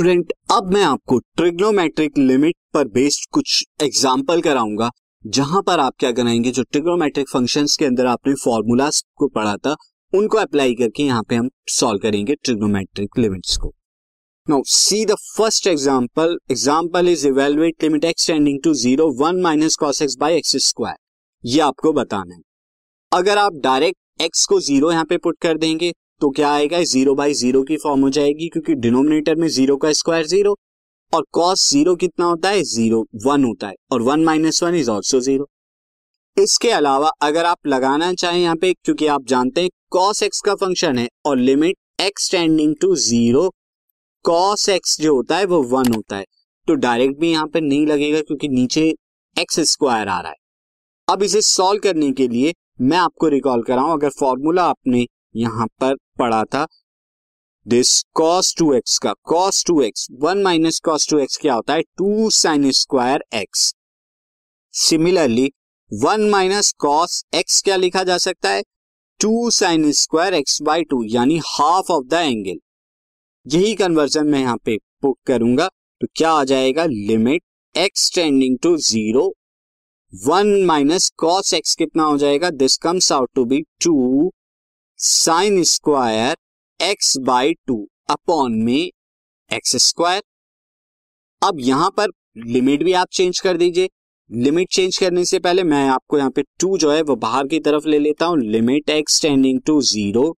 Student अब मैं आपको ट्रिग्नोमेट्रिक लिमिट पर बेस्ड कुछ एग्ज़ाम्पल कराऊँगा, जहाँ पर आप क्या कराएँगे, जो ट्रिग्नोमेट्रिक फ़ंक्शंस के अंदर आपने फॉर्मूलाज को पढ़ा था, उनको अप्लाई करके यहाँ पे हम सॉल्व करेंगे ट्रिग्नोमेट्रिक लिमिट्स को। Now see the first example example is evaluate limit x tending to zero one minus cos x by x square ये आपको बताना है। अगर आप डायरेक्ट एक्स को ज़ीरो यहाँ पे पुट कर देंगे तो क्या आएगा? ज़ीरो बाई ज़ीरो की फॉर्म हो जाएगी क्योंकि डिनोमिनेटर में ज़ीरो का स्क्वायर ज़ीरो और कॉस ज़ीरो कितना होता है? ज़ीरो वन होता है और one minus one is also zero इसके अलावा अगर आप लगाना चाहें यहाँ पे, क्योंकि आप जानते हैं कॉस एक्स का फ़ंक्शन है और limit x tending to zero cos x जो होता है वो वन होता है। तो डायरेक्ट भी यहाँ पे नहीं लगेगा क्योंकि नीचे एक्स स्क्वायर आ रहा है। अब इसे सॉल्व करने के लिए मैं आपको रिकॉल कराऊं, अगर फॉर्मूला आपने यहाँ पर पड़ा था। दिस कॉस टू एक्स का cos two x one minus cos two x क्या होता है? Two sine square x similarly one minus cos x क्या लिखा जा सकता है? Two sine square x by two यानी हाफ़ ऑफ़ द एंगल यही कन्वर्जन मैं यहाँ पे पुट करूँगा। तो क्या आ जाएगा? Limit x tending to zero one minus cos x कितना हो जाएगा? This comes out to be two sine square x by two upon में एक्स स्क्वायर अब यहाँ पर लिमिट भी आप चेंज कर दीजिए। लिमिट चेंज करने से पहले मैं आपको यहाँ पे टू जो है वो बाहर की तरफ़ ले लेता हूँ। Limit x tending to zero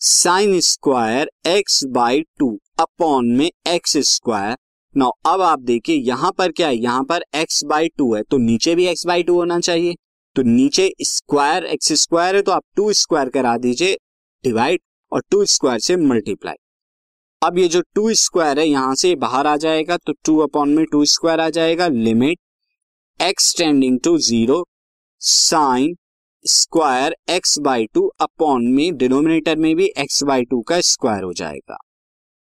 sine square x by two upon में एक्स स्क्वायर नाउ अब आप देखिए यहाँ पर क्या है? यहाँ पर एक्स बाई टू है तो नीचे भी एक्स बाई टू होना चाहिए। तो नीचे स्क्वायर एक्स स्क्वायर है तो आप टू स्क्वायर करा दीजिए डिवाइड और टू स्क्वायर से मल्टीप्लाई अब ये जो टू स्क्वायर है, यहाँ से बाहर आ जाएगा तो टू अपॉन में टू स्क्वायर आ जाएगा limit x tending to zero sine square x by two upon में डिनोमिनेटर में भी एक्स बाई टू का स्क्वायर हो जाएगा.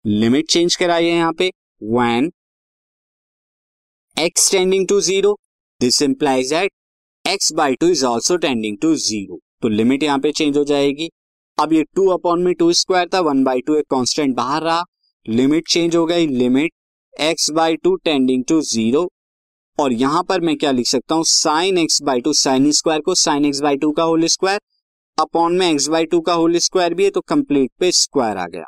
लिमिट चेंज कराइए यहाँ पे when x tending to zero this implies that x by two is also tending to zero तो लिमिट यहाँ पे चेंज हो जाएगी। अब ये टू अपॉन में टू स्क्वायर था वन बाई टू एक कॉन्स्टेंट बाहर रहा। लिमिट चेंज हो गई limit x by two tending to zero और यहाँ पर मैं क्या लिख सकता हूँ? Sine x by two sine square को साइन एक्स बाई टू का होल स्क्वायर अपॉन में एक्स बाई टू का होल स्क्वायर भी है तो कंप्लीट पे स्क्वायर आ गया।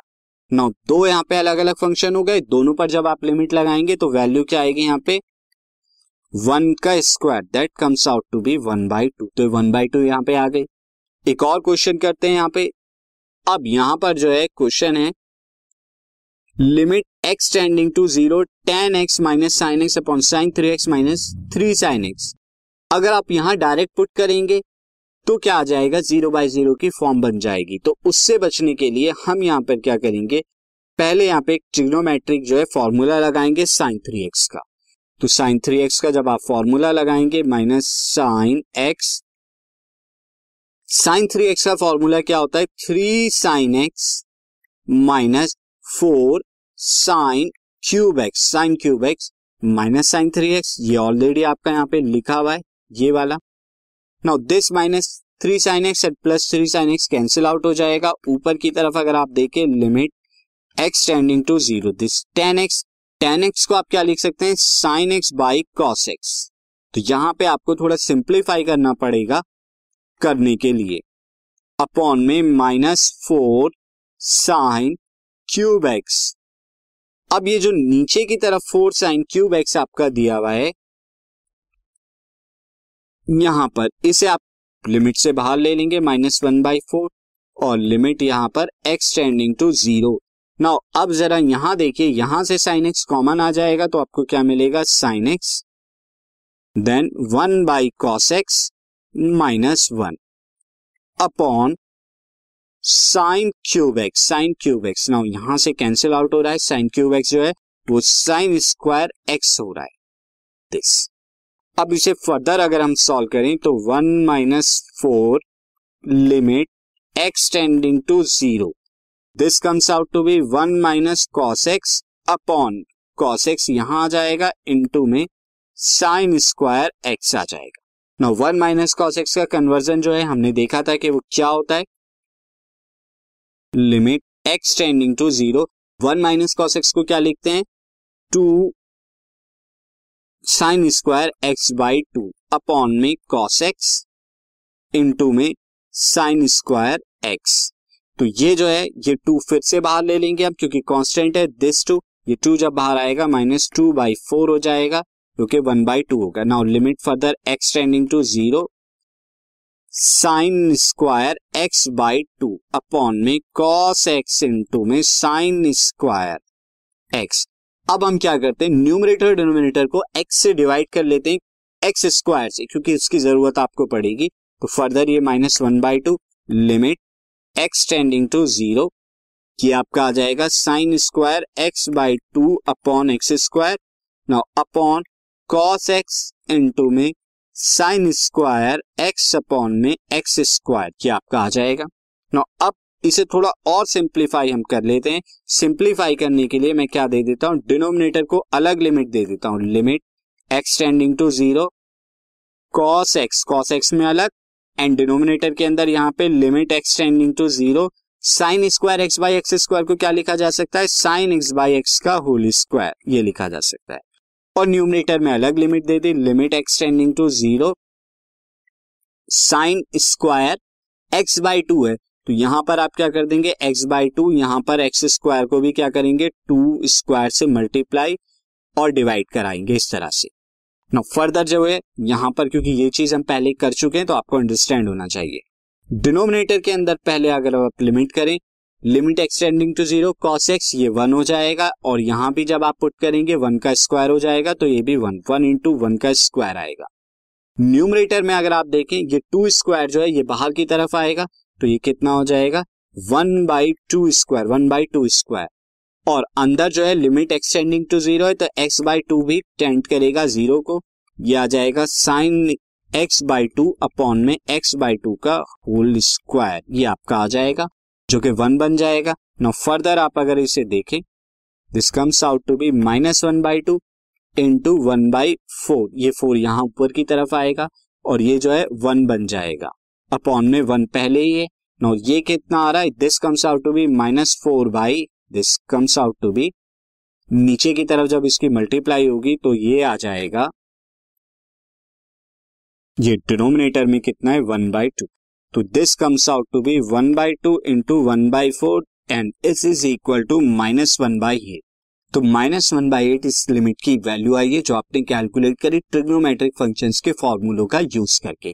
नौ दो यहाँ पे अलग अलग फ़ंक्शन हो गए। दोनों पर जब आप लिमिट लगाएँगे तो वैल्यू क्या आएगी यहाँ पे? वन का square that comes out to be one by two तो वन बाई टू यहाँ पे आ गई। एक और क्वेश्चन करते हैं यहाँ पे। अब यहाँ पर जो है क्वेश्चन है limit x tending to zero tan x minus sine x upon sine three x minus three sine x अगर आप यहाँ डायरेक्ट पुट करेंगे तो क्या आ जाएगा? ज़ीरो बाय ज़ीरो की फॉर्म बन जाएगी। तो उससे बचने के लिए हम यहाँ पर क्या करेंगे? पहले यहाँ पे एक ट्रिग्नोमेट्रिक जो है फॉर्मूला लगाएँगे साइन थ्री एक्स का। तो साइन थ्री एक्स का जब आप फॉर्मूला लगाएँगे, minus sine x, sine three x का फॉर्मूला क्या होता है? Three sine x minus four sine cube x, sine cube x minus sine three x, ये ऑलरेडी आपका यहाँ पे लिखा हुआ है, ये वाला। Now this minus three sine x and plus three sine x cancel out हो जाएगा। ऊपर की तरफ़ अगर आप देखें limit x tending to zero this tan x tan x को आप क्या लिख सकते हैं? Sine x by cos x तो यहाँ पे आपको थोड़ा सिंप्लीफाई करना पड़ेगा करने के लिए। अपॉन में minus four sine cube x अब ये जो नीचे की तरफ़ फोर साइन क्यूब एक्स आपका दिया हुआ है, यहाँ पर इसे आप लिमिट से बाहर ले लेंगे माइनस वन बाई फोर और लिमिट यहाँ पर x tending to zero now अब जरा यहाँ देखिए, यहाँ से साइन एक्स कॉमन आ जाएगा तो आपको क्या मिलेगा? Sine x then one by cos x minus one upon sine cube x sine cube x now यहाँ से कैंसिल आउट हो रहा है साइन क्यूब एक्स जो है, वो साइन स्क्वायर एक्स हो रहा है। दिस अब इसे फर्दर अगर हम सॉल्व करें तो one minus four limit x tending to zero this comes out to be one minus cos x upon cos x यहाँ आ जाएगा इनटू में साइन स्क्वायर एक्स आ जाएगा। No one minus cos x का कन्वर्जन जो है, हमने देखा था कि वो क्या होता है? Limit x tending to zero one minus cos x को क्या लिखते हैं? Two sine square x by two upon में कॉस एक्स इंटू में साइन स्क्वायर एक्स तो ये जो है, ये टू फिर से बाहर ले लेंगे अब क्योंकि कांस्टेंट है दिस टू ये टू जब बाहर आएगा माइनस टू बाई फोर हो जाएगा क्योंकि वन बाई टू होगा। Now limit further x tending to zero sine square x by two upon में कॉस एक्स इन टू में साइन स्क्वायर एक्स अब हम क्या करते हैं न्यूमरेटर डिनोमिनेटर को एक्स से डिवाइड कर लेते हैं एक्स स्क्वायर से, क्योंकि इसकी ज़रूरत आपको पड़ेगी। तो फर्दर ये minus one by two limit x tending to zero आपका आ जाएगा sine square x by two upon x square now upon cos x into में साइन स्क्वायर एक्स अपॉन में एक्स स्क्वायर ये आपका आ जाएगा? नाउ अब इसे थोड़ा और सिंप्लीफाई हम कर लेते हैं। सिंप्लीफाई करने के लिए मैं क्या दे देता हूँ? डिनोमिनेटर को अलग लिमिट दे देता हूँ। Limit x tending to zero cos x cos x में अलग एंड डिनोमिनेटर के अंदर यहाँ पे limit x tending to zero sine square x by x square को क्या लिखा जा सकता है? साइन एक्स बाई एक्स का होल स्क्वायर ये लिखा जा सकता है। और न्यूमिनेटर में अलग लिमिट दे दी limit x tending to zero sine square x by two है। तो यहाँ पर आप क्या कर देंगे? एक्स बाई टू यहाँ पर एक्स स्क्वायर को भी क्या करेंगे? टू स्क्वायर से मल्टीप्लाई और डिवाइड कराएँगे इस तरह से। नो फर्दर जो है, यहाँ पर क्योंकि ये चीज़ हम पहले कर चुके हैं तो आपको अंडरस्टैंड होना चाहिए। डिनोमिनेटर के अंदर पहले अगर आप लिमिट करें limit x tending to zero cos x ये वन हो जाएगा, और यहाँ भी जब आप पुट करेंगे वन का स्क्वायर हो जाएगा तो ये भी वन वन इंटू वन का स्क्वायर आएगा। न्यूमरेटर में अगर आप देखें, ये टू स्क्वायर जो है, ये बाहर की तरफ़ आएगा तो ये कितना हो जाएगा? One by two square one by two square और अंदर जो है लिमिट एक्सटेंडिंग टू ज़ीरो है तो एक्स बाई टू भी टेंट करेगा ज़ीरो को। ये आ जाएगा sine x by two upon में एक्स बाई टू का होल स्क्वायर ये आपका आ जाएगा, जो कि वन बन जाएगा। नो फर्दर आप अगर इसे देखें this comes out to be minus one by two into one by four ये फोर यहाँ ऊपर की तरफ़ आएगा और ये जो है वन बन जाएगा। अपॉन में वन पहले ही है। नो ये कितना आ रहा है? This comes out to be minus four by this comes out to be नीचे की तरफ़ जब इसकी मल्टीप्लाई होगी तो ये आ जाएगा। ये डिनोमिनेटर में कितना है? वन बाई टू तो this comes out to be one by two into one by four and this is equal to minus one by eight तो माइनस वन बाई एट इस लिमिट की वैल्यू आई है जो आपने कैलकुलेट करी trigonometric functions के फॉर्मूलों का यूज़ करके।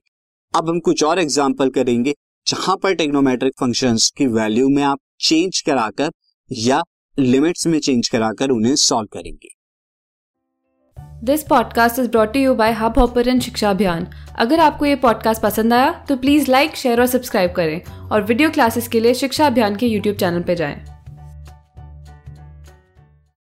अब हम कुछ और एग्ज़ाम्पल करेंगे। जहाँ पर टेक्नोमेट्रिक फ़ंक्शंस की वैल्यू में आप चेंज कराकर या लिमिट्स में चेंज कराकर उन्हें सॉल्व करेंगे this podcast is brought you by Hubhopper Shiksha Abhiyan अगर आपको ये पॉडकास्ट पसंद आया तो प्लीज़ लाइक शेयर और सब्सक्राइब करें और वीडियो क्लासेस के लिए शिक्षा अभियान के यूट्यूब चैनल पर जाएँ।